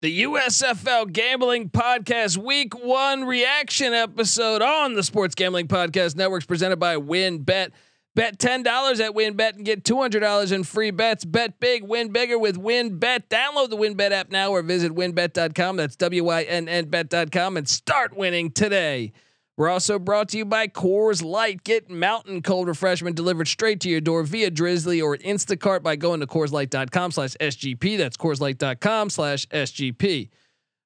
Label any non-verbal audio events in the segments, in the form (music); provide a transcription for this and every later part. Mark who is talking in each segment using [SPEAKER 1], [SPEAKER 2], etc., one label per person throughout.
[SPEAKER 1] the USFL Gambling Podcast Week One reaction episode on the Sports Gambling Podcast Networks presented by WynnBET. Bet ten dollars at WynnBET and get two hundred dollars in free bets. Bet big, win bigger with WynnBET. Download the WynnBET app now or visit WynnBET.com. That's W Y N N Bet.com and start winning today. We're also brought to you by Coors Light. Get mountain cold refreshment delivered straight to your door via Drizly or Instacart by going to CoorsLight.com slash SGP. That's CoorsLight.com slash SGP.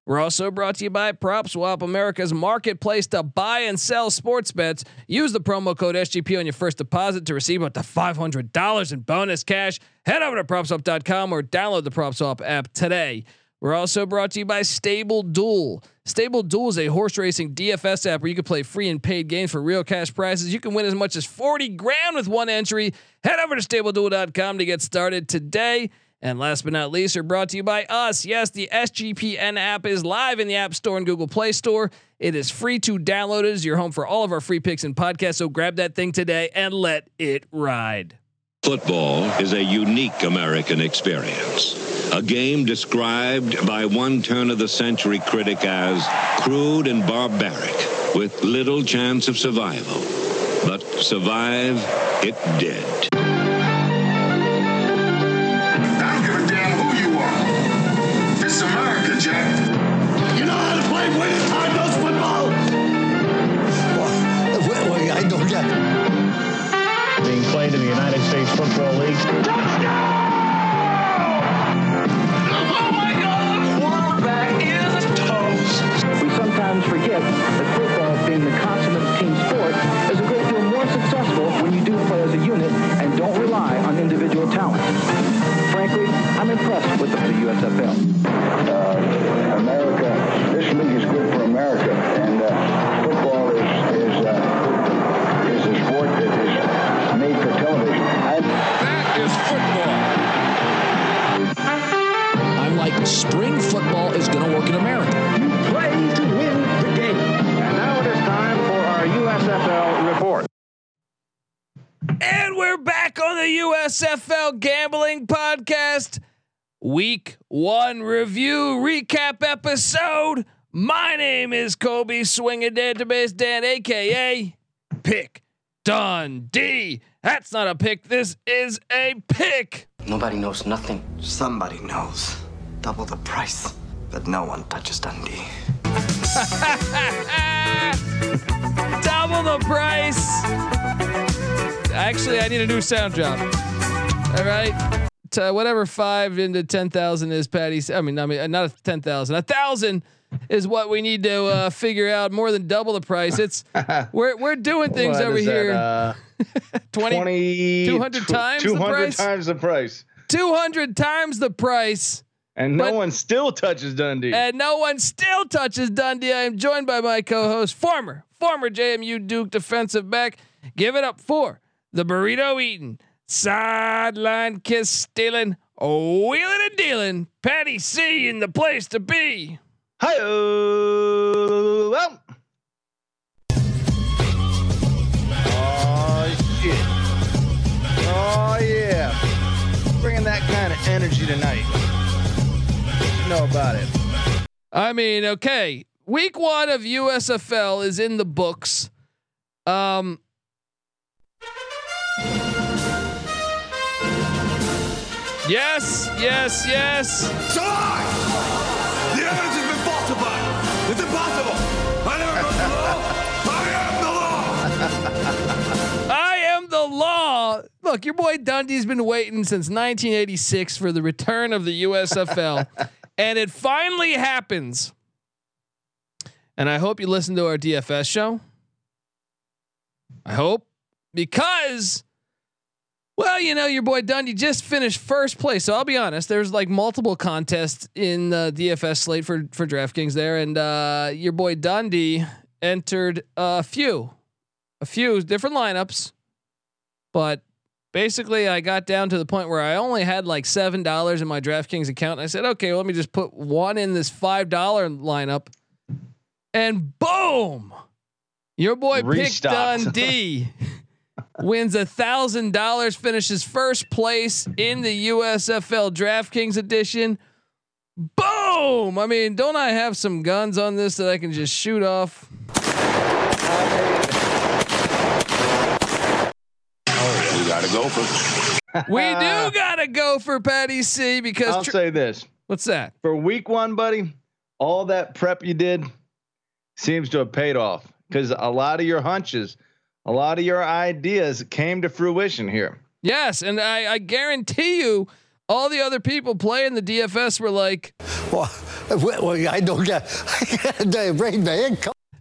[SPEAKER 1] We're also brought to you by PropSwap, America's marketplace to buy and sell sports bets. Use the promo code SGP on your first deposit to receive up to $500 in bonus cash. Head over to PropSwap.com or download the PropSwap app today. We're also brought to you by Stable Duel. Stable Duel is a horse racing DFS app where you can play free and paid games for real cash prizes. You can win as much as 40 grand with one entry. Head over to stableduel.com to get started today. And last but not least, are brought to you by us. Yes, the SGPN app is live in the App Store and Google Play Store. It is free to download. It is your home for all of our free picks and podcasts. So grab that thing today and let it ride.
[SPEAKER 2] Football is a unique American experience. A game described by one turn of the century critic as crude and barbaric, with little chance of survival. But survive it did.
[SPEAKER 1] Podcast. Week one review recap episode. My name is Colby Swinging Database Dan, aka Pick Dundee. That's not a pick. This is a pick.
[SPEAKER 3] Nobody knows nothing.
[SPEAKER 4] Somebody knows. Double the price. But no one touches Dundee. (laughs)
[SPEAKER 1] Double the price. Actually, I need a new sound job. All right. To whatever five into ten thousand is, Patty. I mean, I mean, not a ten thousand. A thousand is what we need to uh, figure out. More than double the price. It's (laughs) we're we're doing things over
[SPEAKER 5] that,
[SPEAKER 1] here.
[SPEAKER 5] uh, (laughs)
[SPEAKER 1] 20,
[SPEAKER 5] 20
[SPEAKER 1] 200 times the
[SPEAKER 5] 200
[SPEAKER 1] price?
[SPEAKER 5] times the price.
[SPEAKER 1] 200 times the price.
[SPEAKER 5] And no
[SPEAKER 1] But-
[SPEAKER 5] one still touches Dundee.
[SPEAKER 1] And no one still touches Dundee. I am joined by my co-host, former, former JMU Duke defensive back. Give it up for the burrito eating, sideline kiss stealing, wheeling and dealing, Patty C in the place to be.
[SPEAKER 5] Hi, well. Oh shit! Oh yeah! Bringing that kind of energy tonight. You know about it.
[SPEAKER 1] I mean, okay, week one of USFL is in the books. Um, yes, yes, yes.
[SPEAKER 6] So I! The evidence has been falsified! It's impossible! I never broke the law! I am the law!
[SPEAKER 1] I am the law. Look, your boy Dundee's been waiting since 1986 for the return of the USFL, (laughs) and it finally happens. And I hope you listen to our DFS show. I hope because, well, you know, your boy Dundee just finished first place. So I'll be honest, there's like multiple contests in the DFS slate for for DraftKings there, and uh, your boy Dundee entered a few, a few different lineups, but basically I got down to the point where I only had like seven dollars in my DraftKings account. And I said, okay, well, let me just put one in this five dollar lineup, and boom, your boy
[SPEAKER 5] Restocked.
[SPEAKER 1] Dundee (laughs) wins a thousand dollars, finishes first place in the USFL DraftKings edition. Boom! I mean, don't I have some guns on this that I can just shoot off?
[SPEAKER 6] We got to go for.
[SPEAKER 1] We do (laughs) gotta go for Patty C because
[SPEAKER 5] I'll
[SPEAKER 1] tr-
[SPEAKER 5] say this
[SPEAKER 1] what's that?
[SPEAKER 5] for week one, buddy. All that prep you did seems to have paid off because a lot of your hunches, a lot of your ideas came to fruition here.
[SPEAKER 1] Yes, and I, I guarantee you, all the other people playing the DFS were like,
[SPEAKER 7] Well, well, I don't get (laughs) the brain man.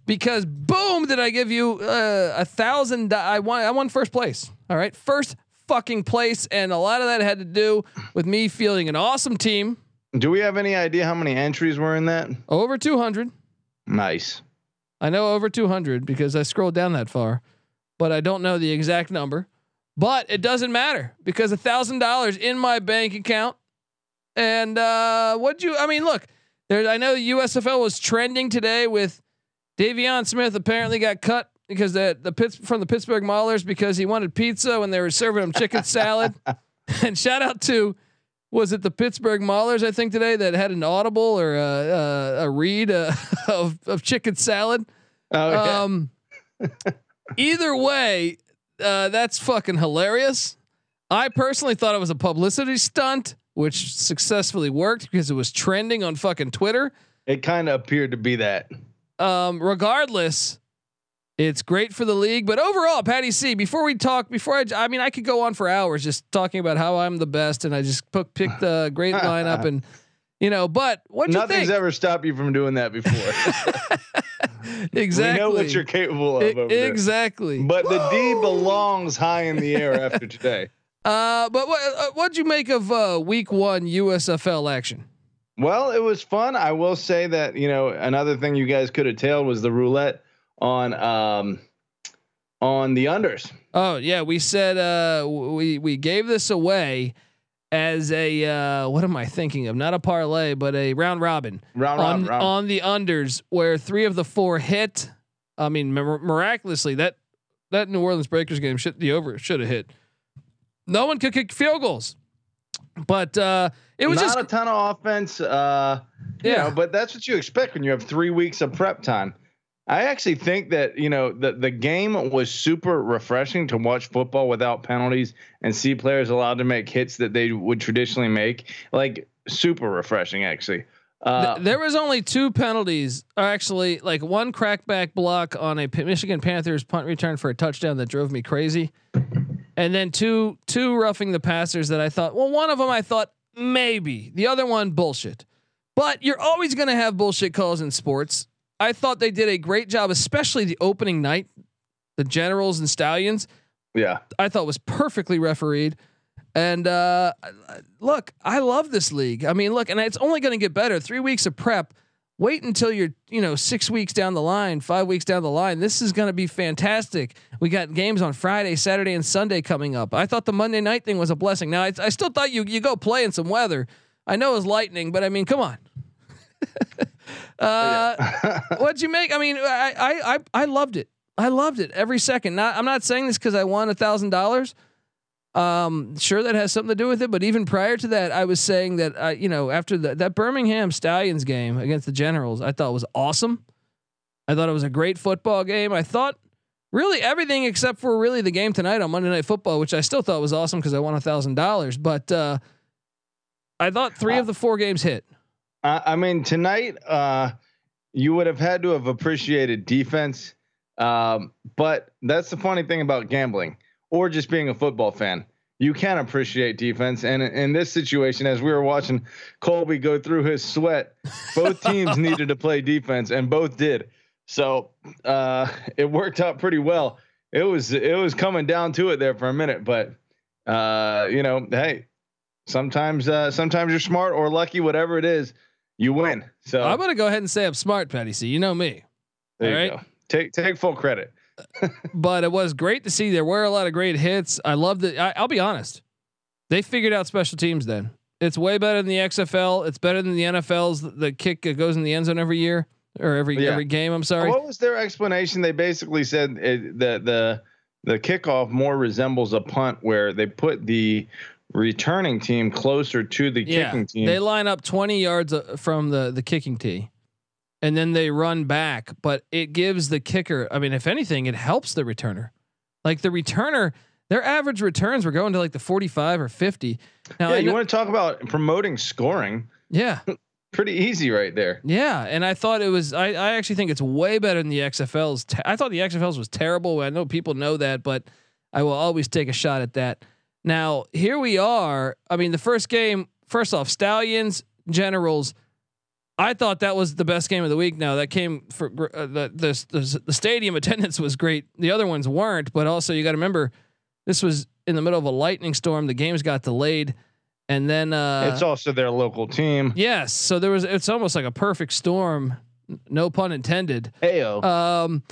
[SPEAKER 1] because boom, did I give you uh, a thousand? I won. I won first place. All right, first fucking place, and a lot of that had to do with me feeling an awesome team,
[SPEAKER 5] Do we have any idea how many entries were in that?
[SPEAKER 1] over two hundred.
[SPEAKER 5] Nice.
[SPEAKER 1] I know over 200 because I scrolled down that far, but I don't know the exact number. But it doesn't matter because a thousand dollars in my bank account. And uh, what you? I mean, look, there. I know the USFL was trending today with Davion Smith apparently got cut because the the Pitts from the Pittsburgh Maulers because he wanted pizza when they were serving him chicken salad. (laughs) and shout out to was it the Pittsburgh Maulers I think today that had an audible or a a, a read uh, (laughs) of of chicken salad.
[SPEAKER 5] Oh, yeah.
[SPEAKER 1] Um, (laughs) either way, uh, that's fucking hilarious. I personally thought it was a publicity stunt, which successfully worked because it was trending on fucking Twitter.
[SPEAKER 5] it kind of appeared to be that.
[SPEAKER 1] Um, regardless, it's great for the league. But overall, Patty C. Before we talk, before I, I mean, I could go on for hours just talking about how I'm the best, and I just pick, picked the (laughs) great lineup, and you know. But what do you
[SPEAKER 5] Nothing's ever stopped you from doing that before. (laughs)
[SPEAKER 1] exactly.
[SPEAKER 5] We know what you're capable of.
[SPEAKER 1] E-
[SPEAKER 5] over there.
[SPEAKER 1] exactly.
[SPEAKER 5] But the D belongs high in the air after today. (laughs)
[SPEAKER 1] Uh, but what uh, what'd you make of uh, week one USFL action?
[SPEAKER 5] Well, it was fun. I will say that you know another thing you guys could have tailed was the roulette on um on the unders.
[SPEAKER 1] Oh yeah, we said uh, we we gave this away as a uh, what am I thinking of? Not a parlay, but a round robin
[SPEAKER 5] Round
[SPEAKER 1] on
[SPEAKER 5] round.
[SPEAKER 1] on the unders where three of the four hit. I mean, miraculously that that New Orleans Breakers game should the over should have hit. No one could kick field goals, but uh, it was
[SPEAKER 5] Not
[SPEAKER 1] just
[SPEAKER 5] a ton of offense. Uh, you
[SPEAKER 1] Yeah.
[SPEAKER 5] know, but that's what you expect when you have three weeks of prep time. I actually think that you know the the game was super refreshing to watch football without penalties and see players allowed to make hits that they would traditionally make. Like super refreshing, actually. Uh,
[SPEAKER 1] there was only two penalties, or actually, like one crackback block on a Michigan Panthers punt return for a touchdown that drove me crazy, and then two two roughing the passers that I thought. Well, one of them I thought maybe, the other one bullshit. But you're always going to have bullshit calls in sports. I thought they did a great job, especially the opening night. The Generals and Stallions,
[SPEAKER 5] yeah.
[SPEAKER 1] I thought was perfectly refereed. And uh, look, I love this league. I mean, look, and it's only going to get better. Three weeks of prep. Wait until you're, you know, six weeks down the line, five weeks down the line. This is going to be fantastic. We got games on Friday, Saturday, and Sunday coming up. I thought the Monday night thing was a blessing. Now, I, I still thought you you go play in some weather. I know it was lightning, but I mean, come on. Uh, (laughs) what'd you make? I mean, I, I I I loved it. I loved it every second. Not I'm not saying this because I won a thousand dollars. Um, sure that has something to do with it, but even prior to that, I was saying that I, you know, after the, that Birmingham Stallions game against the Generals, I thought was awesome. I thought it was a great football game. I thought really everything except for really the game tonight on Monday Night Football, which I still thought was awesome because I won a thousand dollars. But uh, I thought three of the four games hit.
[SPEAKER 5] I, I mean, tonight, uh, you would have had to have appreciated defense. Um, but that's the funny thing about gambling or just being a football fan. You can appreciate defense. And in this situation, as we were watching Colby go through his sweat, both (laughs) teams needed to play defense and both did. So uh, it worked out pretty well. It was it was coming down to it there for a minute, but uh, you know, hey, sometimes uh, sometimes you're smart or lucky, whatever it is, you win. So
[SPEAKER 1] I'm gonna go ahead and say I'm smart, Patty. C. You know me.
[SPEAKER 5] there
[SPEAKER 1] all
[SPEAKER 5] you
[SPEAKER 1] right.
[SPEAKER 5] go. Take take full credit. (laughs)
[SPEAKER 1] but it was great to see there were a lot of great hits. I loved it. I, I'll be honest, they figured out special teams. Then it's way better than the XFL. It's better than the NFL's. The kick that goes in the end zone every year or every
[SPEAKER 5] Yeah.
[SPEAKER 1] every game. I'm sorry.
[SPEAKER 5] What was their explanation? They basically said it, the the the kickoff more resembles a punt where they put the returning team closer to the
[SPEAKER 1] yeah,
[SPEAKER 5] kicking team.
[SPEAKER 1] They line up 20 yards uh, from the the kicking tee. And then they run back, but it gives the kicker, I mean, if anything, it helps the returner. Like the returner, their average returns were going to like the 45 or 50.
[SPEAKER 5] Now, yeah, you want to talk about promoting scoring?
[SPEAKER 1] Yeah. (laughs)
[SPEAKER 5] Pretty easy right there.
[SPEAKER 1] Yeah, and I thought it was. I, I actually think it's way better than the XFL's. Te- I thought the XFL's was terrible. I know people know that, but I will always take a shot at that. Now here we are. I mean, the first game. First off, Stallions Generals. I thought that was the best game of the week. Now that came for uh, the, the, the the stadium (laughs) attendance was great. The other ones weren't, but also you got to remember this was in the middle of a lightning storm. The games got delayed. And then uh,
[SPEAKER 5] it's also their local team.
[SPEAKER 1] Yes, so there was. It's almost like a perfect storm, no pun intended.
[SPEAKER 5] Heyo.
[SPEAKER 1] Um,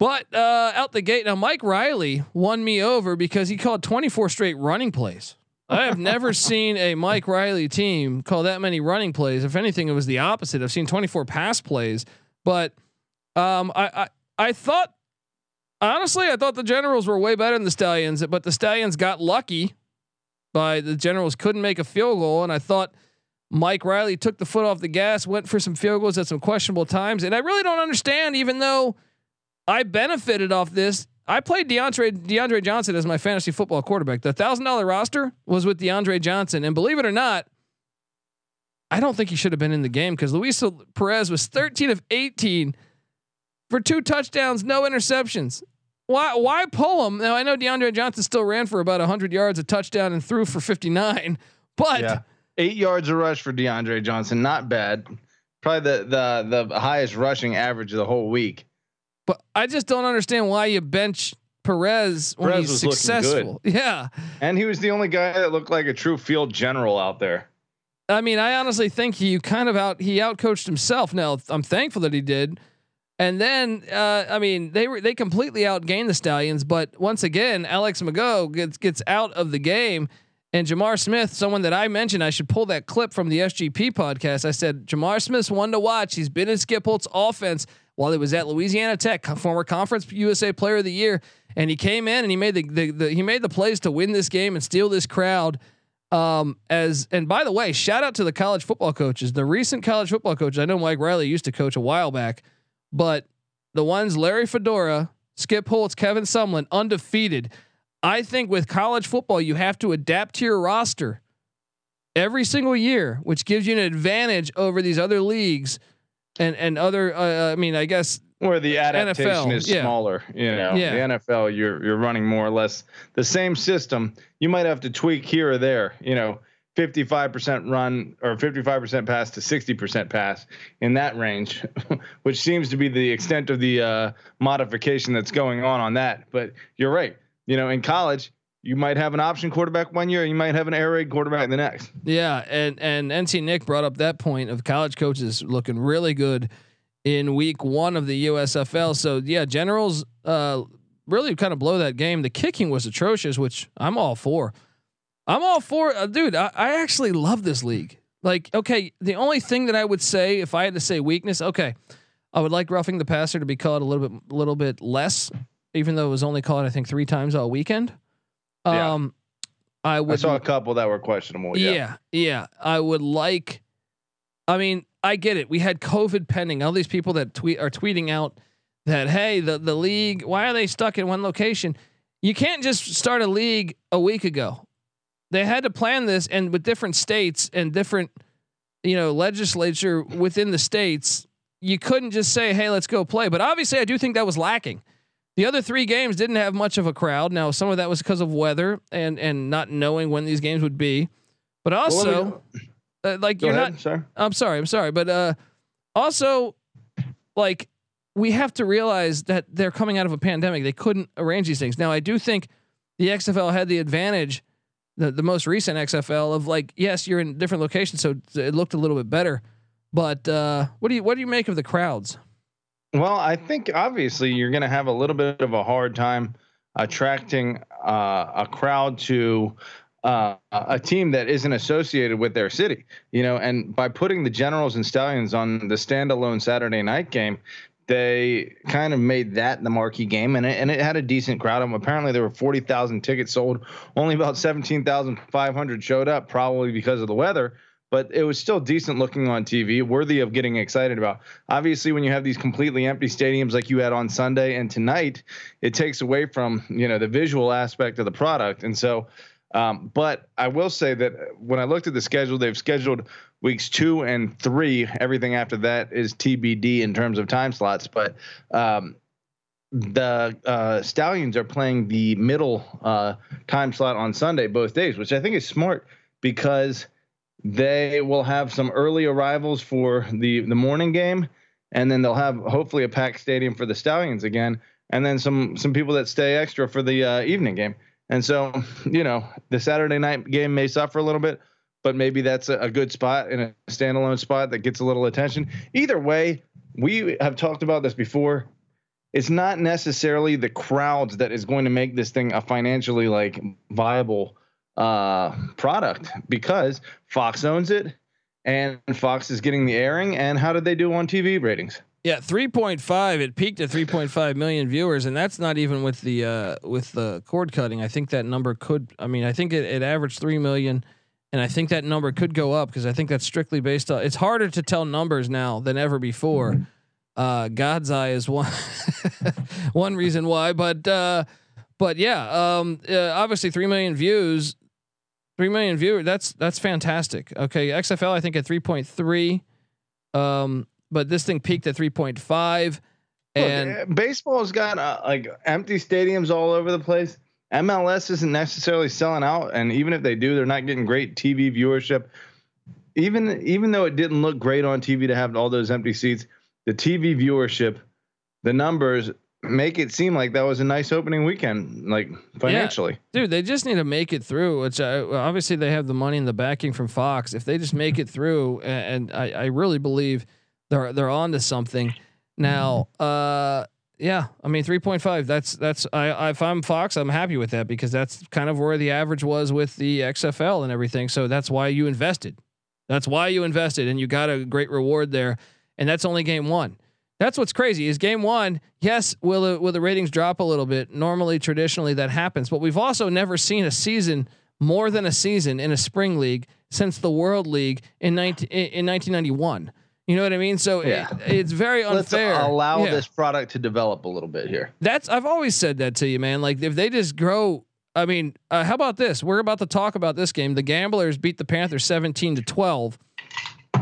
[SPEAKER 1] but uh, out the gate now, Mike Riley won me over because he called 24 straight running plays. I have never (laughs) seen a Mike Riley team call that many running plays. If anything, it was the opposite. I've seen 24 pass plays, but um, I, I I thought honestly, I thought the Generals were way better than the Stallions, but the Stallions got lucky by the Generals couldn't make a field goal, and I thought Mike Riley took the foot off the gas, went for some field goals at some questionable times, and I really don't understand. Even though I benefited off this, I played DeAndre DeAndre Johnson as my fantasy football quarterback. The thousand dollar roster was with DeAndre Johnson, and believe it or not, I don't think he should have been in the game because Luis Perez was 13 of 18 for two touchdowns, no interceptions. Why why pull him? Now I know DeAndre Johnson still ran for about 100 yards, a touchdown, and threw for 59. (laughs) But yeah.
[SPEAKER 5] eight yards a rush for DeAndre Johnson, not bad. Probably the the the highest rushing average of the whole week.
[SPEAKER 1] But I just don't understand why you bench Perez when Perez he's successful. (laughs) Yeah,
[SPEAKER 5] and he was the only guy that looked like a true field general out there.
[SPEAKER 1] I mean, I honestly think he kind of out he outcoached himself. Now I'm thankful that he did and then, uh, I mean, they were they completely outgained the Stallions. But once again, Alex McGough gets gets out of the game, and J'Mar Smith, someone that I mentioned, I should pull that clip from the SGP podcast. I said J'Mar Smith's one to watch. He's been in Skip Holtz offense while he was at Louisiana Tech, former Conference USA Player of the Year, and he came in and he made the, the, the he made the plays to win this game and steal this crowd. Um, as and by the way, shout out to the college football coaches, the recent college football coaches. I know Mike Riley used to coach a while back but the ones Larry Fedora, Skip Holtz, Kevin Sumlin, undefeated. I think with college football, you have to adapt to your roster every single year, which gives you an advantage over these other leagues and and other. Uh, I mean, I guess
[SPEAKER 5] where the adaptation NFL, is yeah. smaller. You know, yeah. the NFL, you're you're running more or less the same system. You might have to tweak here or there. You know, 55% run or 55% pass to 60% pass in that range, (laughs) which seems to be the extent of the uh, modification that's going on on that. But you're right. You know, in college, you might have an option quarterback one year, you might have an air raid quarterback the next.
[SPEAKER 1] Yeah, and and NC Nick brought up that point of college coaches looking really good in week one of the USFL. So yeah, Generals uh, really kind of blow that game. The kicking was atrocious, which I'm all for. I'm all for, uh, dude. I, I actually love this league. Like, okay, the only thing that I would say, if I had to say weakness, okay, I would like roughing the passer to be called a little bit, a little bit less, even though it was only called I think three times all weekend. Um, yeah. I would. I
[SPEAKER 5] saw a couple that were questionable.
[SPEAKER 1] Yeah. yeah, yeah. I would like. I mean, I get it. We had COVID pending. All these people that tweet are tweeting out that hey, the the league, why are they stuck in one location? You can't just start a league a week ago they had to plan this and with different states and different you know legislature within the states you couldn't just say hey let's go play but obviously i do think that was lacking the other three games didn't have much of a crowd. Now some of that was because of weather and and not knowing when these games would be. But also uh, like go you're ahead, not sorry. i'm sorry i'm sorry but uh also like we have to realize that they're coming out of a pandemic. They couldn't arrange these things. Now i do think the xfl had the advantage the the most recent XFL of like yes you're in different locations so it looked a little bit better. But uh, what do you what do you make of the crowds
[SPEAKER 5] well I think obviously you're going to have a little bit of a hard time attracting uh, a crowd to uh, a team that isn't associated with their city you know and by putting the generals and stallions on the standalone Saturday night game they kind of made that the marquee game, and it, and it had a decent crowd. Um, apparently, there were forty thousand tickets sold. Only about seventeen thousand five hundred showed up, probably because of the weather. But it was still decent looking on TV, worthy of getting excited about. Obviously, when you have these completely empty stadiums like you had on Sunday and tonight, it takes away from you know the visual aspect of the product. And so, um, but I will say that when I looked at the schedule, they've scheduled weeks two and three. Everything after that is TBD in terms of time slots. But um, the uh, Stallions are playing the middle uh, time slot on Sunday both days, which I think is smart because they will have some early arrivals for the the morning game, and then they'll have hopefully a packed stadium for the Stallions again, and then some some people that stay extra for the uh, evening game. And so, you know, the Saturday night game may suffer a little bit, but maybe that's a, a good spot in a standalone spot that gets a little attention. Either way, we have talked about this before. It's not necessarily the crowds that is going to make this thing a financially like viable uh, product because Fox owns it and Fox is getting the airing. And how did they do on TV ratings?
[SPEAKER 1] Yeah, three point five. It peaked at three point five million viewers, and that's not even with the uh, with the cord cutting. I think that number could. I mean, I think it, it averaged three million and I think that number could go up because I think that's strictly based on. It's harder to tell numbers now than ever before. Uh, God's eye is one (laughs) one reason why, but uh, but yeah, um, uh, obviously three million views, three million viewers. That's that's fantastic. Okay, XFL I think at three point three, um, but this thing peaked at three point five. And
[SPEAKER 5] Look, baseball's got uh, like empty stadiums all over the place. MLS isn't necessarily selling out, and even if they do, they're not getting great TV viewership. Even even though it didn't look great on TV to have all those empty seats, the TV viewership, the numbers make it seem like that was a nice opening weekend, like financially.
[SPEAKER 1] Yeah. Dude, they just need to make it through. Which uh, obviously they have the money and the backing from Fox. If they just make it through, and, and I, I really believe they're they're on to something. Now, uh, yeah, I mean 3.5. That's that's I, I, if I'm Fox, I'm happy with that because that's kind of where the average was with the XFL and everything. So that's why you invested. That's why you invested and you got a great reward there. And that's only game 1. That's what's crazy is game 1. Yes, will the, will the ratings drop a little bit? Normally traditionally that happens, but we've also never seen a season more than a season in a spring league since the World League in 19 in 1991. You know what I mean? So yeah. it, it's very unfair.
[SPEAKER 5] Let's allow yeah. this product to develop a little bit here.
[SPEAKER 1] That's I've always said that to you, man. Like if they just grow. I mean, uh, how about this? We're about to talk about this game. The Gamblers beat the Panthers 17 to 12.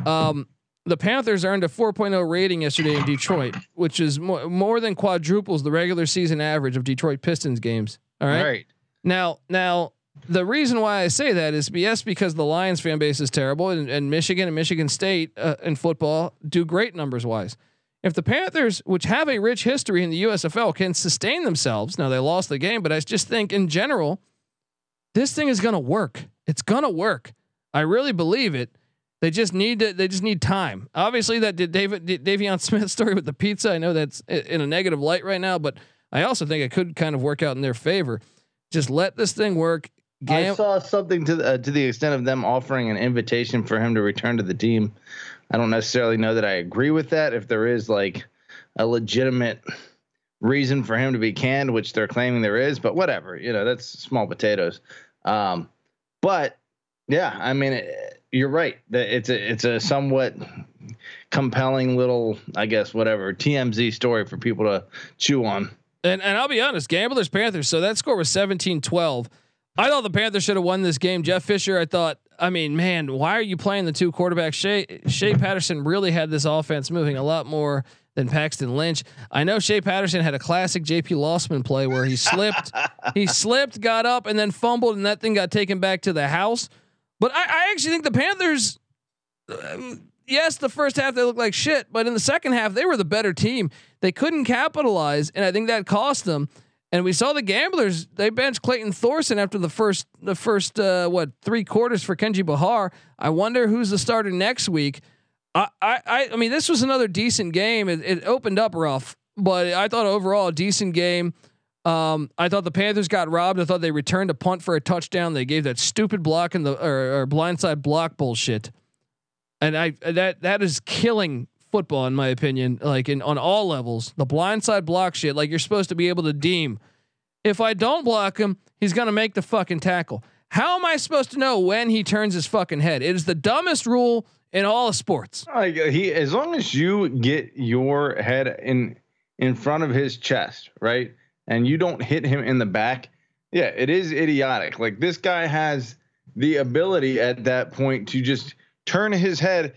[SPEAKER 1] Um, the Panthers earned a 4.0 rating yesterday in Detroit, which is more, more than quadruples the regular season average of Detroit Pistons games. All right. Right. Now, now the reason why I say that is yes, because the Lions fan base is terrible, and, and Michigan and Michigan State uh, in football do great numbers wise. If the Panthers, which have a rich history in the USFL, can sustain themselves, now they lost the game, but I just think in general, this thing is going to work. It's going to work. I really believe it. They just need to. They just need time. Obviously, that did David De'Veon (laughs) Smith story with the pizza. I know that's in a negative light right now, but I also think it could kind of work out in their favor. Just let this thing work.
[SPEAKER 5] Gam- I saw something to the, uh, to the extent of them offering an invitation for him to return to the team. I don't necessarily know that I agree with that. If there is like a legitimate reason for him to be canned, which they're claiming there is, but whatever, you know, that's small potatoes. Um, but yeah, I mean, it, you're right. It's a it's a somewhat compelling little, I guess, whatever TMZ story for people to chew on.
[SPEAKER 1] And and I'll be honest, Gamblers Panthers. So that score was 17-12. I thought the Panthers should have won this game. Jeff Fisher, I thought, I mean, man, why are you playing the two quarterbacks? Shea, Shea Patterson really had this offense moving a lot more than Paxton Lynch. I know Shea Patterson had a classic JP Losman play where he slipped, he slipped, got up, and then fumbled, and that thing got taken back to the house. But I, I actually think the Panthers, um, yes, the first half they looked like shit, but in the second half they were the better team. They couldn't capitalize, and I think that cost them. And we saw the gamblers. They benched Clayton Thorson after the first the first uh, what three quarters for Kenji Bahar. I wonder who's the starter next week. I I I mean this was another decent game. It, it opened up rough, but I thought overall a decent game. Um, I thought the Panthers got robbed. I thought they returned a punt for a touchdown. They gave that stupid block in the or, or blindside block bullshit, and I that that is killing football, in my opinion. Like in on all levels, the blindside block shit. Like you're supposed to be able to deem. If I don't block him, he's gonna make the fucking tackle. How am I supposed to know when he turns his fucking head? It is the dumbest rule in all of sports.
[SPEAKER 5] He, as long as you get your head in in front of his chest, right, and you don't hit him in the back, yeah, it is idiotic. Like this guy has the ability at that point to just turn his head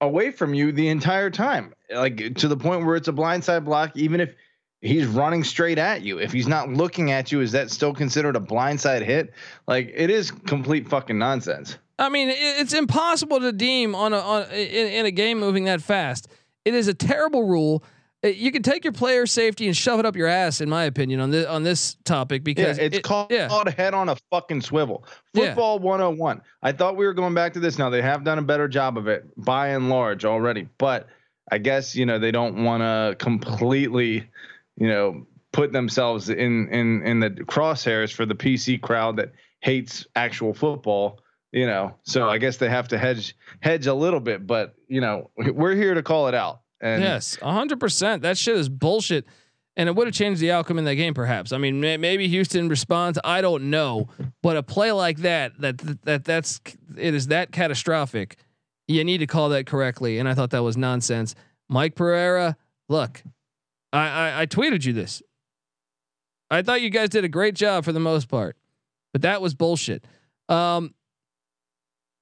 [SPEAKER 5] away from you the entire time, like to the point where it's a blindside block, even if he's running straight at you. If he's not looking at you, is that still considered a blindside hit? Like it is complete fucking nonsense.
[SPEAKER 1] I mean, it's impossible to deem on a on in, in a game moving that fast. It is a terrible rule. Uh, you can take your player safety and shove it up your ass, in my opinion, on this on this topic because
[SPEAKER 5] yeah, it's
[SPEAKER 1] it,
[SPEAKER 5] called,
[SPEAKER 1] yeah.
[SPEAKER 5] called head on a fucking swivel. Football yeah. 101. I thought we were going back to this. Now they have done a better job of it by and large already, but I guess you know they don't want to completely, you know, put themselves in in in the crosshairs for the PC crowd that hates actual football. You know, so I guess they have to hedge hedge a little bit, but you know, we're here to call it out. And
[SPEAKER 1] yes, hundred percent. That shit is bullshit, and it would have changed the outcome in that game. Perhaps. I mean, may, maybe Houston responds. I don't know, but a play like that, that that that's it is that catastrophic. You need to call that correctly, and I thought that was nonsense. Mike Pereira, look, I, I, I tweeted you this. I thought you guys did a great job for the most part, but that was bullshit. Um,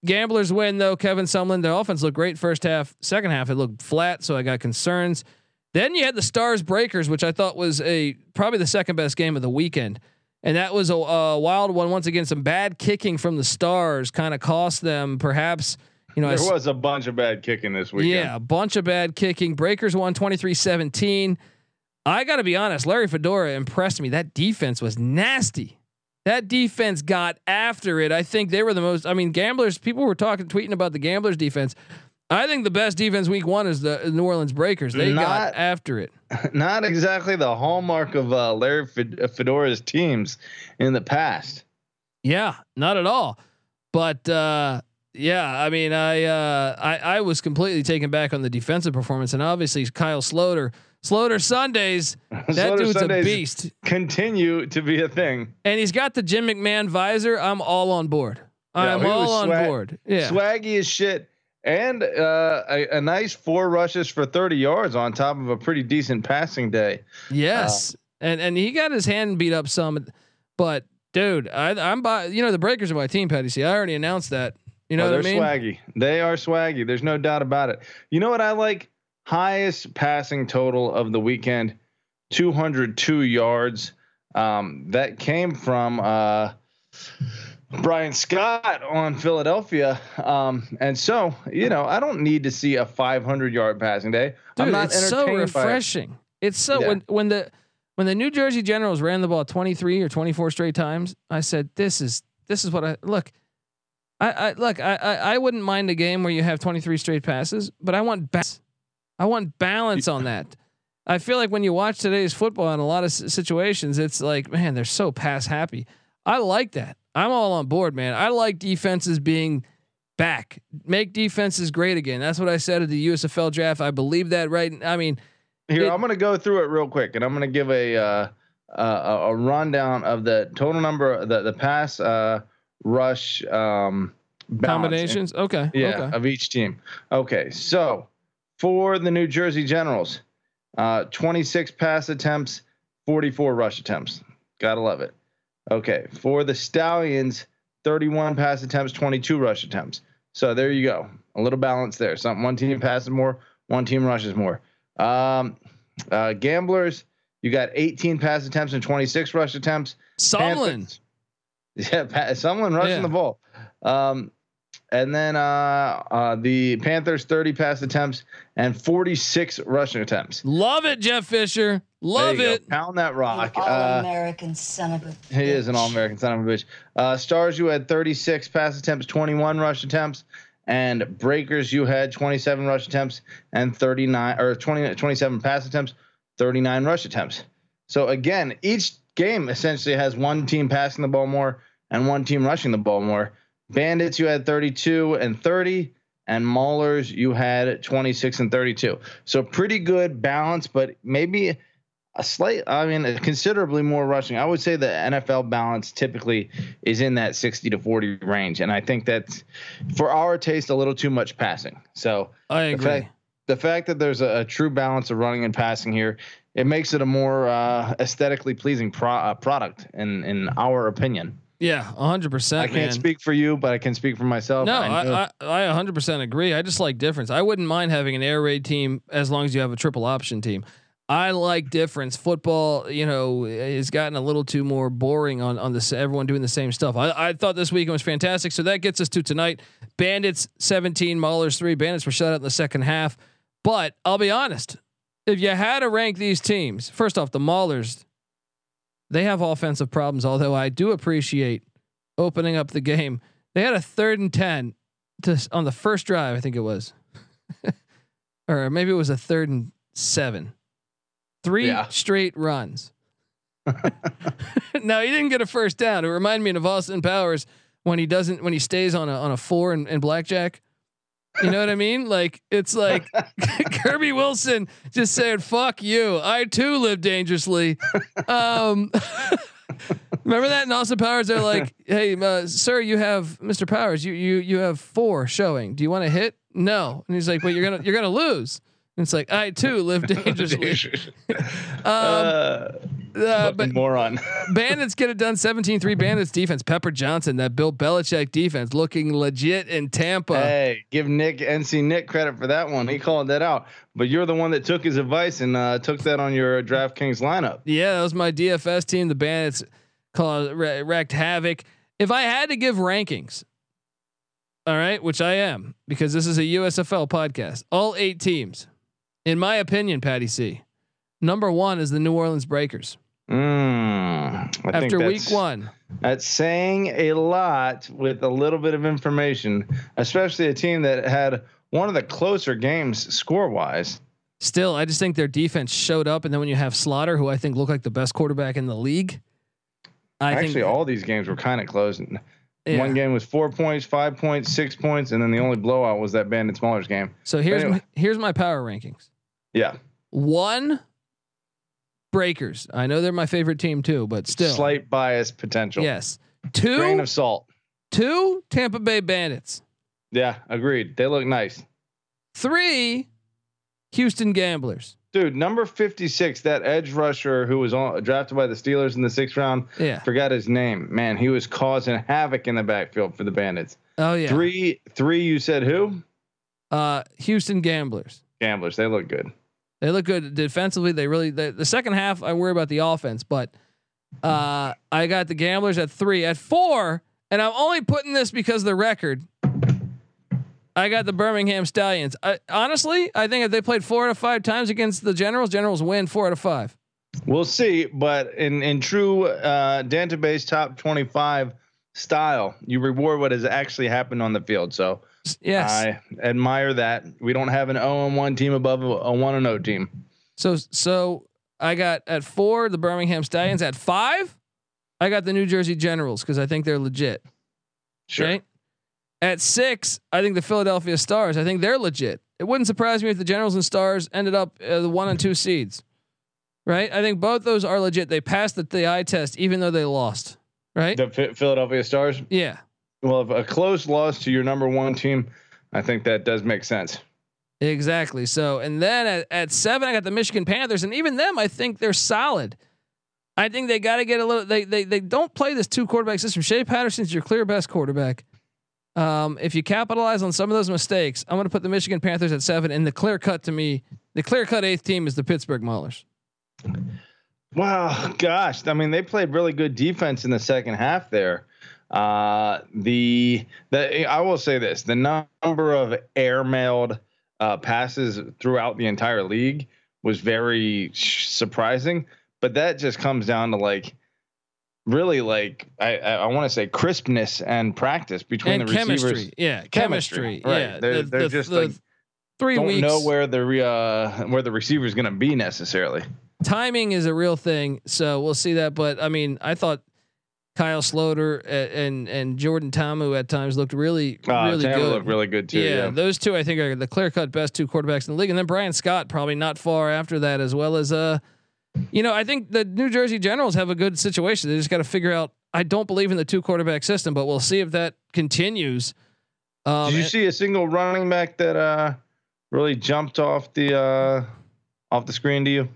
[SPEAKER 1] Gamblers win though. Kevin Sumlin, the offense looked great first half. Second half, it looked flat, so I got concerns. Then you had the Stars Breakers, which I thought was a probably the second best game of the weekend, and that was a, a wild one. Once again, some bad kicking from the Stars kind of cost them. Perhaps you know
[SPEAKER 5] there was a bunch of bad kicking this weekend.
[SPEAKER 1] Yeah, a bunch of bad kicking. Breakers won 23-17. I got to be honest, Larry Fedora impressed me. That defense was nasty. That defense got after it. I think they were the most. I mean, gamblers. People were talking, tweeting about the gamblers defense. I think the best defense week one is the New Orleans Breakers. They not, got after it. (laughs)
[SPEAKER 5] Not exactly the hallmark of uh, Larry Fedora's teams in the past.
[SPEAKER 1] Yeah, not at all. But uh, yeah, I mean, I, uh, I I was completely taken back on the defensive performance, and obviously Kyle Sloter Sloter Sundays. (laughs) That Sloter dude's Sundays a beast.
[SPEAKER 5] Continue to be a thing.
[SPEAKER 1] And he's got the Jim McMahon visor. I'm all on board. I'm all on swag, board. Yeah.
[SPEAKER 5] Swaggy as shit. And uh, a, a, nice four rushes for 30 yards on top of a pretty decent passing day.
[SPEAKER 1] Yes. Uh, and and he got his hand beat up some, but dude, I, I'm by you know the Breakers are my team, Patty. See, I already announced that. You know oh, what I mean?
[SPEAKER 5] Swaggy. They are swaggy. There's no doubt about it. You know what I like? Highest passing total of the weekend, 202 yards. Um, that came from uh, Bryan Scott on Philadelphia. Um, and so, you know, I don't need to see a 500 yard passing day.
[SPEAKER 1] Dude, I'm not it's so refreshing. it's so yeah. when when the when the New Jersey Generals ran the ball 23 or 24 straight times, I said, "This is this is what I look." I, I look. I, I I wouldn't mind a game where you have 23 straight passes, but I want best. I want balance on that. I feel like when you watch today's football in a lot of situations, it's like, man, they're so pass happy. I like that. I'm all on board, man. I like defenses being back, make defenses great again. That's what I said at the USFL draft. I believe that, right? I mean,
[SPEAKER 5] here it, I'm going to go through it real quick, and I'm going to give a uh, uh, a rundown of the total number, the the pass uh, rush um,
[SPEAKER 1] combinations. okay,
[SPEAKER 5] yeah,
[SPEAKER 1] okay.
[SPEAKER 5] of each team. Okay, so for the New Jersey Generals. Uh, 26 pass attempts, 44 rush attempts. Gotta love it. Okay. For the Stallions, 31 pass attempts, 22 rush attempts. So there you go. A little balance there. Some one team passes more, one team rushes more. Um, uh, gamblers, you got 18 pass attempts and 26 rush attempts.
[SPEAKER 1] Sumlin. (laughs)
[SPEAKER 5] yeah, Sumlin rushing yeah. the ball. Um, and then uh, uh, the Panthers 30 pass attempts and 46 rushing attempts.
[SPEAKER 1] Love it, Jeff Fisher. Love it.
[SPEAKER 5] Go. Pound that rock.
[SPEAKER 3] All American uh, son of a bitch.
[SPEAKER 5] He is an all American son of a bitch. Uh, Stars, you had 36 pass attempts, 21 rush attempts. And Breakers, you had 27 rush attempts and 39 or 20, 27 pass attempts, 39 rush attempts. So again, each game essentially has one team passing the ball more and one team rushing the ball more. Bandits, you had 32 and 30, and Maulers you had 26 and 32. So pretty good balance, but maybe a slight, I mean, considerably more rushing. I would say the NFL balance typically is in that 60 to 40 range. And I think that's for our taste a little too much passing. So
[SPEAKER 1] I agree.
[SPEAKER 5] The fact, the fact that there's a, a, true balance of running and passing here, it makes it a more uh, aesthetically pleasing pro- uh, product in, in our opinion.
[SPEAKER 1] Yeah, hundred percent.
[SPEAKER 5] I can't
[SPEAKER 1] man.
[SPEAKER 5] speak for you, but I can speak for myself.
[SPEAKER 1] No, I I hundred percent agree. I just like difference. I wouldn't mind having an air raid team as long as you have a triple option team. I like difference. Football, you know, has gotten a little too more boring on on this. Everyone doing the same stuff. I, I thought this weekend was fantastic. So that gets us to tonight. Bandits seventeen, Maulers three. Bandits were shut out in the second half. But I'll be honest, if you had to rank these teams, first off, the Maulers they have offensive problems, although I do appreciate opening up the game. They had a third and 10 to, on the first drive, I think it was. (laughs) or maybe it was a third and seven. Three yeah. straight runs. (laughs) (laughs) now he didn't get a first down. It reminded me of Austin Powers when he doesn't when he stays on a on a four in, in blackjack. You know what I mean? Like it's like (laughs) Kirby Wilson just said, "Fuck you." I too live dangerously. Um, (laughs) remember that in Austin Powers? They're like, "Hey, uh, sir, you have Mr. Powers. You you you have four showing. Do you want to hit?" No, and he's like, "Well, you're gonna you're gonna lose." It's like I too live (laughs) dangerously. (laughs) um, uh,
[SPEAKER 5] uh, but moron. (laughs)
[SPEAKER 1] bandits get it done 17-3 Bandits defense. Pepper Johnson, that Bill Belichick defense, looking legit in Tampa.
[SPEAKER 5] Hey, give Nick NC Nick credit for that one. He called that out. But you're the one that took his advice and uh, took that on your DraftKings lineup.
[SPEAKER 1] Yeah, that was my DFS team. The Bandits called wrecked havoc. If I had to give rankings, all right, which I am because this is a USFL podcast. All eight teams, in my opinion, Patty C. Number one is the New Orleans Breakers.
[SPEAKER 5] Mm,
[SPEAKER 1] After week one,
[SPEAKER 5] that's saying a lot with a little bit of information, especially a team that had one of the closer games score wise.
[SPEAKER 1] Still, I just think their defense showed up, and then when you have Sloter, who I think looked like the best quarterback in the league,
[SPEAKER 5] I actually all these games were kind of close. Yeah. One game was four points, five points, six points, and then the only blowout was that Bandit Maulers game.
[SPEAKER 1] So here's anyway. my, here's my power rankings.
[SPEAKER 5] Yeah.
[SPEAKER 1] One Breakers. I know they're my favorite team too, but still
[SPEAKER 5] slight bias potential.
[SPEAKER 1] Yes. Two
[SPEAKER 5] grain of salt.
[SPEAKER 1] Two Tampa Bay Bandits.
[SPEAKER 5] Yeah, agreed. They look nice.
[SPEAKER 1] Three Houston Gamblers.
[SPEAKER 5] Dude, number 56, that edge rusher who was on, drafted by the Steelers in the sixth round.
[SPEAKER 1] Yeah.
[SPEAKER 5] Forgot his name. Man, he was causing havoc in the backfield for the Bandits.
[SPEAKER 1] Oh, yeah.
[SPEAKER 5] Three, three, you said who?
[SPEAKER 1] Uh, Houston Gamblers.
[SPEAKER 5] Gamblers. They look good.
[SPEAKER 1] They look good defensively. They really they, the second half. I worry about the offense, but uh, I got the Gamblers at three. At four, and I'm only putting this because the record. I got the Birmingham Stallions. I, honestly, I think if they played four out of five times against the Generals, Generals win four out of five.
[SPEAKER 5] We'll see, but in in true uh, database top twenty five style, you reward what has actually happened on the field. So
[SPEAKER 1] Yes,
[SPEAKER 5] I admire that. We don't have an 0 and 1 team above a 1 and 0 team.
[SPEAKER 1] So so I got at 4 the Birmingham Stallions at 5 I got the New Jersey Generals cuz I think they're legit.
[SPEAKER 5] Sure. Okay?
[SPEAKER 1] At 6 I think the Philadelphia Stars. I think they're legit. It wouldn't surprise me if the Generals and Stars ended up uh, the 1 and 2 seeds. Right? I think both those are legit. They passed the, the eye test even though they lost. Right?
[SPEAKER 5] The Philadelphia Stars?
[SPEAKER 1] Yeah.
[SPEAKER 5] Well, if a close loss to your number one team, I think that does make sense.
[SPEAKER 1] Exactly. So, and then at, at seven, I got the Michigan Panthers, and even them, I think they're solid. I think they got to get a little. They they they don't play this two quarterback system. Shea Patterson's your clear best quarterback. Um, if you capitalize on some of those mistakes, I'm going to put the Michigan Panthers at seven. And the clear cut to me, the clear cut eighth team is the Pittsburgh Maulers.
[SPEAKER 5] Wow, gosh, I mean they played really good defense in the second half there. Uh, the the I will say this: the number of airmailed uh, passes throughout the entire league was very surprising. But that just comes down to like really like I I, want to say crispness and practice between
[SPEAKER 1] and
[SPEAKER 5] the
[SPEAKER 1] chemistry.
[SPEAKER 5] receivers.
[SPEAKER 1] Yeah, chemistry. chemistry. Right.
[SPEAKER 5] Yeah, they're, the, they're the, just the like
[SPEAKER 1] three
[SPEAKER 5] don't
[SPEAKER 1] weeks.
[SPEAKER 5] know where the re, uh, where the receiver is going to be necessarily.
[SPEAKER 1] Timing is a real thing, so we'll see that. But I mean, I thought Kyle Sloter and and Jordan Ta'amu at times looked really
[SPEAKER 5] Uh,
[SPEAKER 1] really
[SPEAKER 5] Tampa
[SPEAKER 1] good.
[SPEAKER 5] looked really good too.
[SPEAKER 1] yeah,
[SPEAKER 5] Yeah.
[SPEAKER 1] those two I think are the clear cut best two quarterbacks in the league, and then Bryan Scott probably not far after that as well as uh, you know I think the New Jersey Generals have a good situation. They just got to figure out. I don't believe in the two quarterback system, but we'll see if that continues. Um,
[SPEAKER 5] Did you see a single running back that uh really jumped off the uh off the screen to you?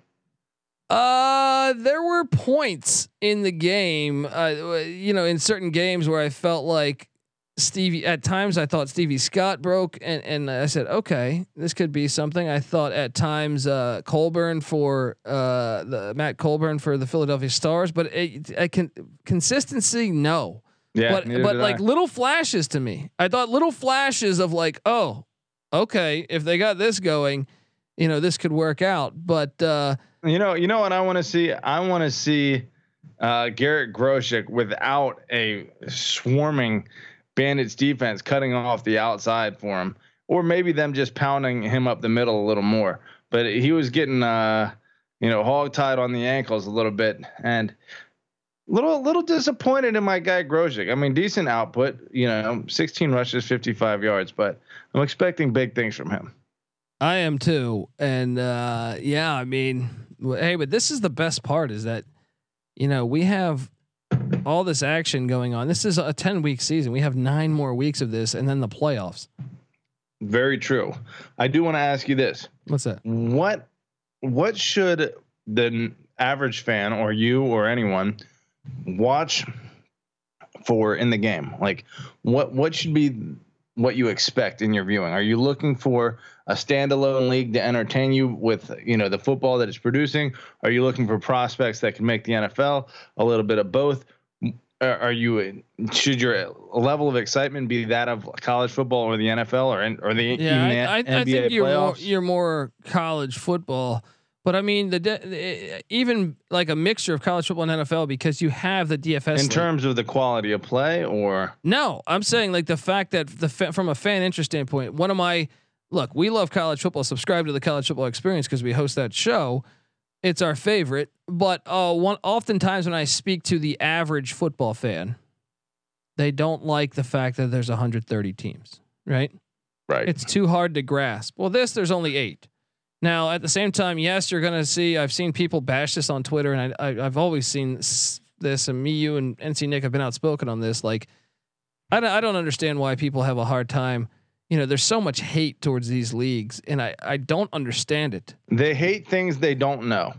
[SPEAKER 1] Uh, there were points in the game, uh, you know, in certain games where I felt like Stevie. At times, I thought Stevie Scott broke, and and I said, okay, this could be something. I thought at times uh, Colburn for uh, the Matt Colburn for the Philadelphia Stars, but it, I can consistency no.
[SPEAKER 5] Yeah,
[SPEAKER 1] but but like
[SPEAKER 5] I.
[SPEAKER 1] little flashes to me. I thought little flashes of like, oh, okay, if they got this going, you know, this could work out. But uh,
[SPEAKER 5] You know, you know what I want to see? I want to see uh, Garrett Groshek without a swarming Bandits defense cutting off the outside for him, or maybe them just pounding him up the middle a little more. But he was getting, uh, you know, hog tied on the ankles a little bit, and little little disappointed in my guy Groshek. I mean, decent output, you know, 16 rushes, 55 yards, but I'm expecting big things from him.
[SPEAKER 1] I am too, and uh, yeah, I mean, hey, but this is the best part is that you know we have all this action going on. This is a ten week season. We have nine more weeks of this, and then the playoffs.
[SPEAKER 5] Very true. I do want to ask you this.
[SPEAKER 1] What's that?
[SPEAKER 5] what what should the average fan or you or anyone watch for in the game like what what should be what you expect in your viewing. Are you looking for a standalone league to entertain you with you know the football that it's producing? Are you looking for prospects that can make the NFL a little bit of both. Are you should your level of excitement be that of college football or the NFL or or the
[SPEAKER 1] Yeah, I, I,
[SPEAKER 5] NBA
[SPEAKER 1] I think you're more, you're more college football, but I mean the, de- even like a mixture of college football and NFL because you have the DFS
[SPEAKER 5] in
[SPEAKER 1] league.
[SPEAKER 5] terms of the quality of play or
[SPEAKER 1] No, I'm saying like the fact that the fa- from a fan interest standpoint, one of my look, we love college football. Subscribe to the college football experience because we host that show. It's our favorite, but uh, one oftentimes when I speak to the average football fan, they don't like the fact that there's 130 teams, right?
[SPEAKER 5] right
[SPEAKER 1] It's too hard to grasp. Well, this there's only eight. Now, at the same time, yes, you're going to see. I've seen people bash this on Twitter, and I, I, I've always seen s- this. And me, you, and NC Nick have been outspoken on this. Like, I don't, I don't understand why people have a hard time. You know, there's so much hate towards these leagues, and I, I don't understand it.
[SPEAKER 5] they hate things they don't know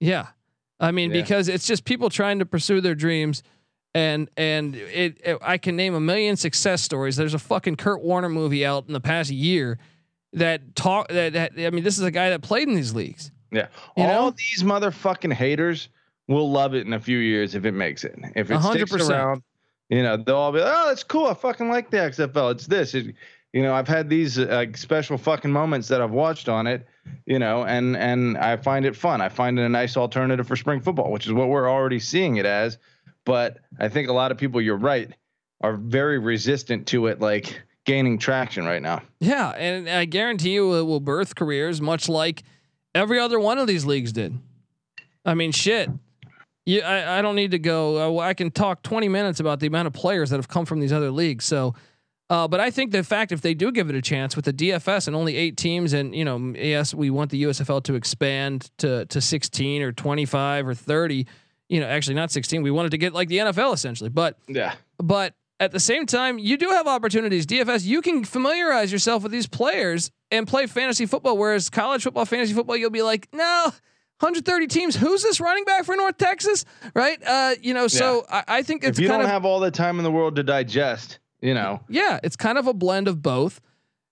[SPEAKER 1] Yeah, I mean,
[SPEAKER 5] Yeah.
[SPEAKER 1] because it's just people trying to pursue their dreams, and and it, it. I can name a million success stories. There's a fucking Kurt Warner movie out in the past year that talk that, that I mean, this is a guy that played in these leagues.
[SPEAKER 5] yeah.
[SPEAKER 1] You
[SPEAKER 5] all
[SPEAKER 1] know?
[SPEAKER 5] these motherfucking haters will love it in a few years if it makes it. If it sticks
[SPEAKER 1] 100%.
[SPEAKER 5] around you know they'll all be like, oh it's cool. I fucking like the xfl it's this. It, you know i've had these uh, special fucking moments that i've watched on it you know and and i find it fun. I find it a nice alternative for spring football which is what we're already seeing it as. But i think a lot of people you're right are very resistant to it. Like gaining traction right now
[SPEAKER 1] Yeah, and I guarantee you it will birth careers much like every other one of these leagues did. I mean, shit. You, I, I don't need to go. uh, I can talk 20 minutes about the amount of players that have come from these other leagues. So, uh, but I think the fact if they do give it a chance with the DFS and only eight teams, and you know, yes, we want the USFL to expand to to 16 or 25 or 30. You know, actually not 16. We wanted to get like the NFL essentially, but
[SPEAKER 5] yeah
[SPEAKER 1] but at the same time, you do have opportunities. DFS, you can familiarize yourself with these players and play fantasy football. Whereas college football, fantasy football, you'll be like, no, 130 teams. Who's this running back for North Texas? Right? Uh, you know, so I, I think it's
[SPEAKER 5] if you don't
[SPEAKER 1] of
[SPEAKER 5] have all the time in the world to digest you know
[SPEAKER 1] yeah, it's kind of a blend of both.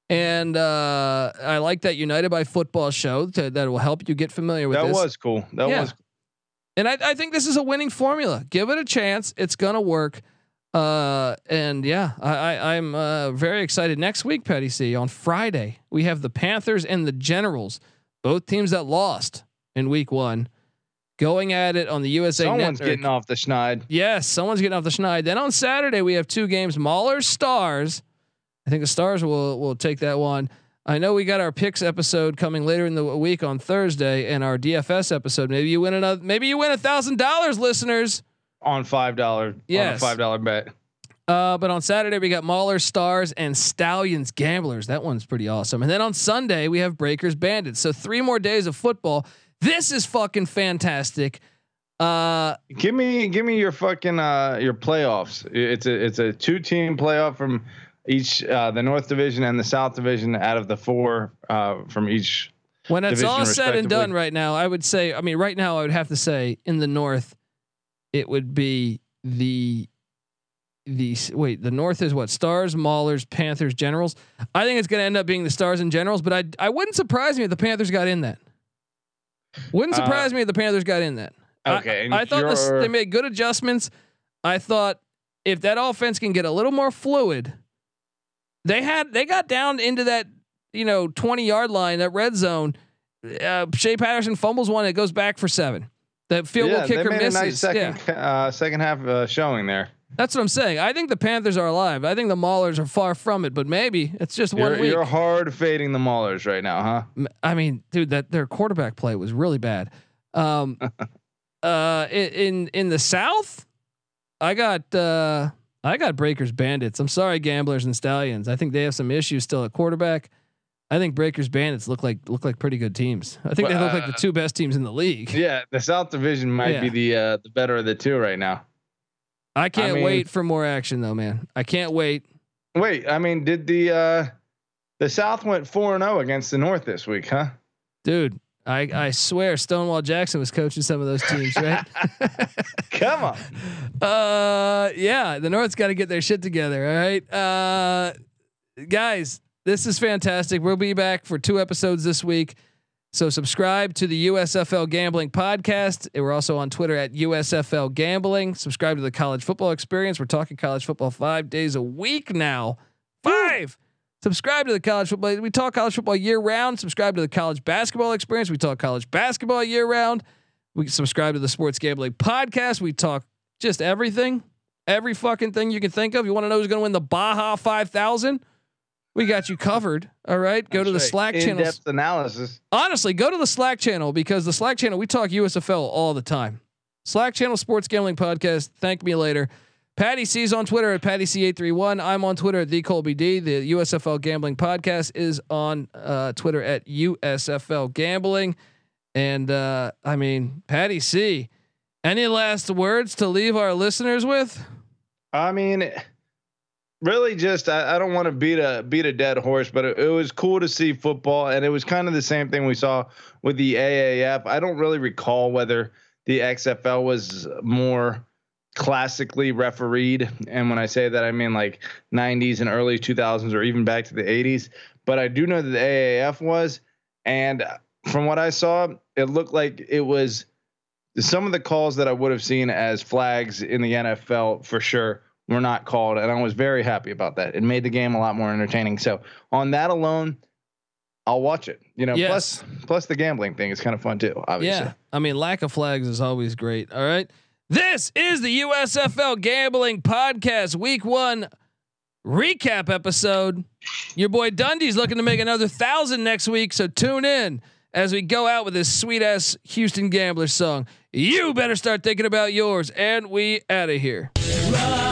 [SPEAKER 1] And uh, I like that United by Football show to, that will help you get familiar with
[SPEAKER 5] that
[SPEAKER 1] this.
[SPEAKER 5] was cool that
[SPEAKER 1] Yeah.
[SPEAKER 5] was
[SPEAKER 1] And I, I think this is a winning formula. Give it a chance. It's gonna work. Uh, and yeah, I, I I'm uh, very excited. Next week, Patty C on Friday, we have the Panthers and the Generals, both teams that lost in Week One, going at it on the USA.
[SPEAKER 5] someone's
[SPEAKER 1] Network.
[SPEAKER 5] getting off the schneid
[SPEAKER 1] Yes, someone's getting off the schneid. Then on Saturday we have two games: Maulers Stars. I think the Stars will will take that one. I know we got our picks episode coming later in the week on Thursday, and our DFS episode. Maybe you win another. Maybe you win a thousand dollars, listeners.
[SPEAKER 5] On five dollar
[SPEAKER 1] Yes.
[SPEAKER 5] on a five dollar bet.
[SPEAKER 1] Uh, but on Saturday we got Maulers, Stars, and Stallions Gamblers. That one's pretty awesome. And then on Sunday we have Breakers Bandits. So three more days of football. This is fucking fantastic. Uh,
[SPEAKER 5] Give me give me your fucking uh your playoffs. It's a it's a two team playoff from each uh the North Division and the South Division out of the four uh from each
[SPEAKER 1] when it's all said and done right now, I would say. I mean, right now I would have to say in the North, it would be the the wait. The North is what Stars, Maulers, Panthers, Generals. I think it's going to end up being the Stars and Generals, but I I wouldn't surprise me if the Panthers got in that. Wouldn't
[SPEAKER 5] Uh,
[SPEAKER 1] surprise me if the Panthers got in that. I-
[SPEAKER 5] Okay, and
[SPEAKER 1] I, thought this, they made good adjustments. I thought if that offense can get a little more fluid, they had they got down into that you know twenty yard line, that red zone. Uh, Shea Patterson fumbles one, it goes back for seven. That field
[SPEAKER 5] yeah,
[SPEAKER 1] goal kicker
[SPEAKER 5] they made
[SPEAKER 1] misses.
[SPEAKER 5] a nice second
[SPEAKER 1] yeah,
[SPEAKER 5] uh second half uh, showing there.
[SPEAKER 1] that's what I'm saying. I think the Panthers are alive. I think the Maulers are far from it, but maybe it's just one
[SPEAKER 5] You're,
[SPEAKER 1] week.
[SPEAKER 5] you're hard fading the Maulers right now, huh?
[SPEAKER 1] I mean, dude, that their quarterback play was really bad. Um, (laughs) uh, in, in in the South, I got uh, I got Breakers Bandits. I'm sorry, Gamblers and Stallions. I think they have some issues still at quarterback. I think Breakers Bandits look like look like pretty good teams. I think they look like the two best teams in the league.
[SPEAKER 5] Yeah, the South Division might
[SPEAKER 1] Yeah.
[SPEAKER 5] be the uh the better of the two right now.
[SPEAKER 1] I can't
[SPEAKER 5] mean-
[SPEAKER 1] wait for more action though, man. I can't wait.
[SPEAKER 5] Wait, I mean, did the uh the South went four and zero against the North this week, huh?
[SPEAKER 1] Dude, I, I swear Stonewall Jackson was coaching some of those teams, right? (laughs) (laughs)
[SPEAKER 5] Come on.
[SPEAKER 1] Uh, yeah, the North's got to get their shit together. All right, uh, guys, this is fantastic. We'll be back for two episodes this week. So subscribe to the USFL Gambling Podcast. We're also on Twitter at USFL Gambling. Subscribe to the College Football Experience. We're talking college football five days a week now. Five. Subscribe to the college football. We talk college football year round. Subscribe to the college basketball experience. We talk college basketball year round. We subscribe to the Sports Gambling Podcast. We talk just everything, every fucking thing you can think of. You want to know who's going to win the Baja 5000? We got you covered. All right. Go to the Slack channel.
[SPEAKER 5] In-depth analysis.
[SPEAKER 1] Honestly, go to the Slack channel because the Slack channel, we talk USFL all the time. Slack channel Sports Gambling Podcast. Thank me later. Patty C's on Twitter at Patty C831. I'm on Twitter at the Colby D. The USFL Gambling Podcast is on uh, Twitter at USFL Gambling. And uh, I mean, Patty C. Any last words to leave our listeners with?
[SPEAKER 5] I mean, really, just I, I don't want to beat a beat a dead horse, but it, it was cool to see football, and it was kind of the same thing we saw with the AAF. I don't really recall whether the XFL was more classically refereed, and when I say that, I mean like '90s and early 2000s, or even back to the '80s. But I do know that the AAF was, and from what I saw, it looked like it was some of the calls that I would have seen as flags in the NFL for sure were not called, and I was very happy about that. It made the game a lot more entertaining. So on that alone, I'll watch it. You know,
[SPEAKER 1] Yes.
[SPEAKER 5] plus plus the gambling thing is kind of fun too. Obviously,
[SPEAKER 1] Yeah. I mean, lack of flags is always great. All right. This is the USFL Gambling Podcast, week one recap episode. Your boy Dundee's looking to make another thousand next week. So tune in as we go out with this sweet ass Houston Gambler song. You better start thinking about yours. And we out of here.
[SPEAKER 8] Run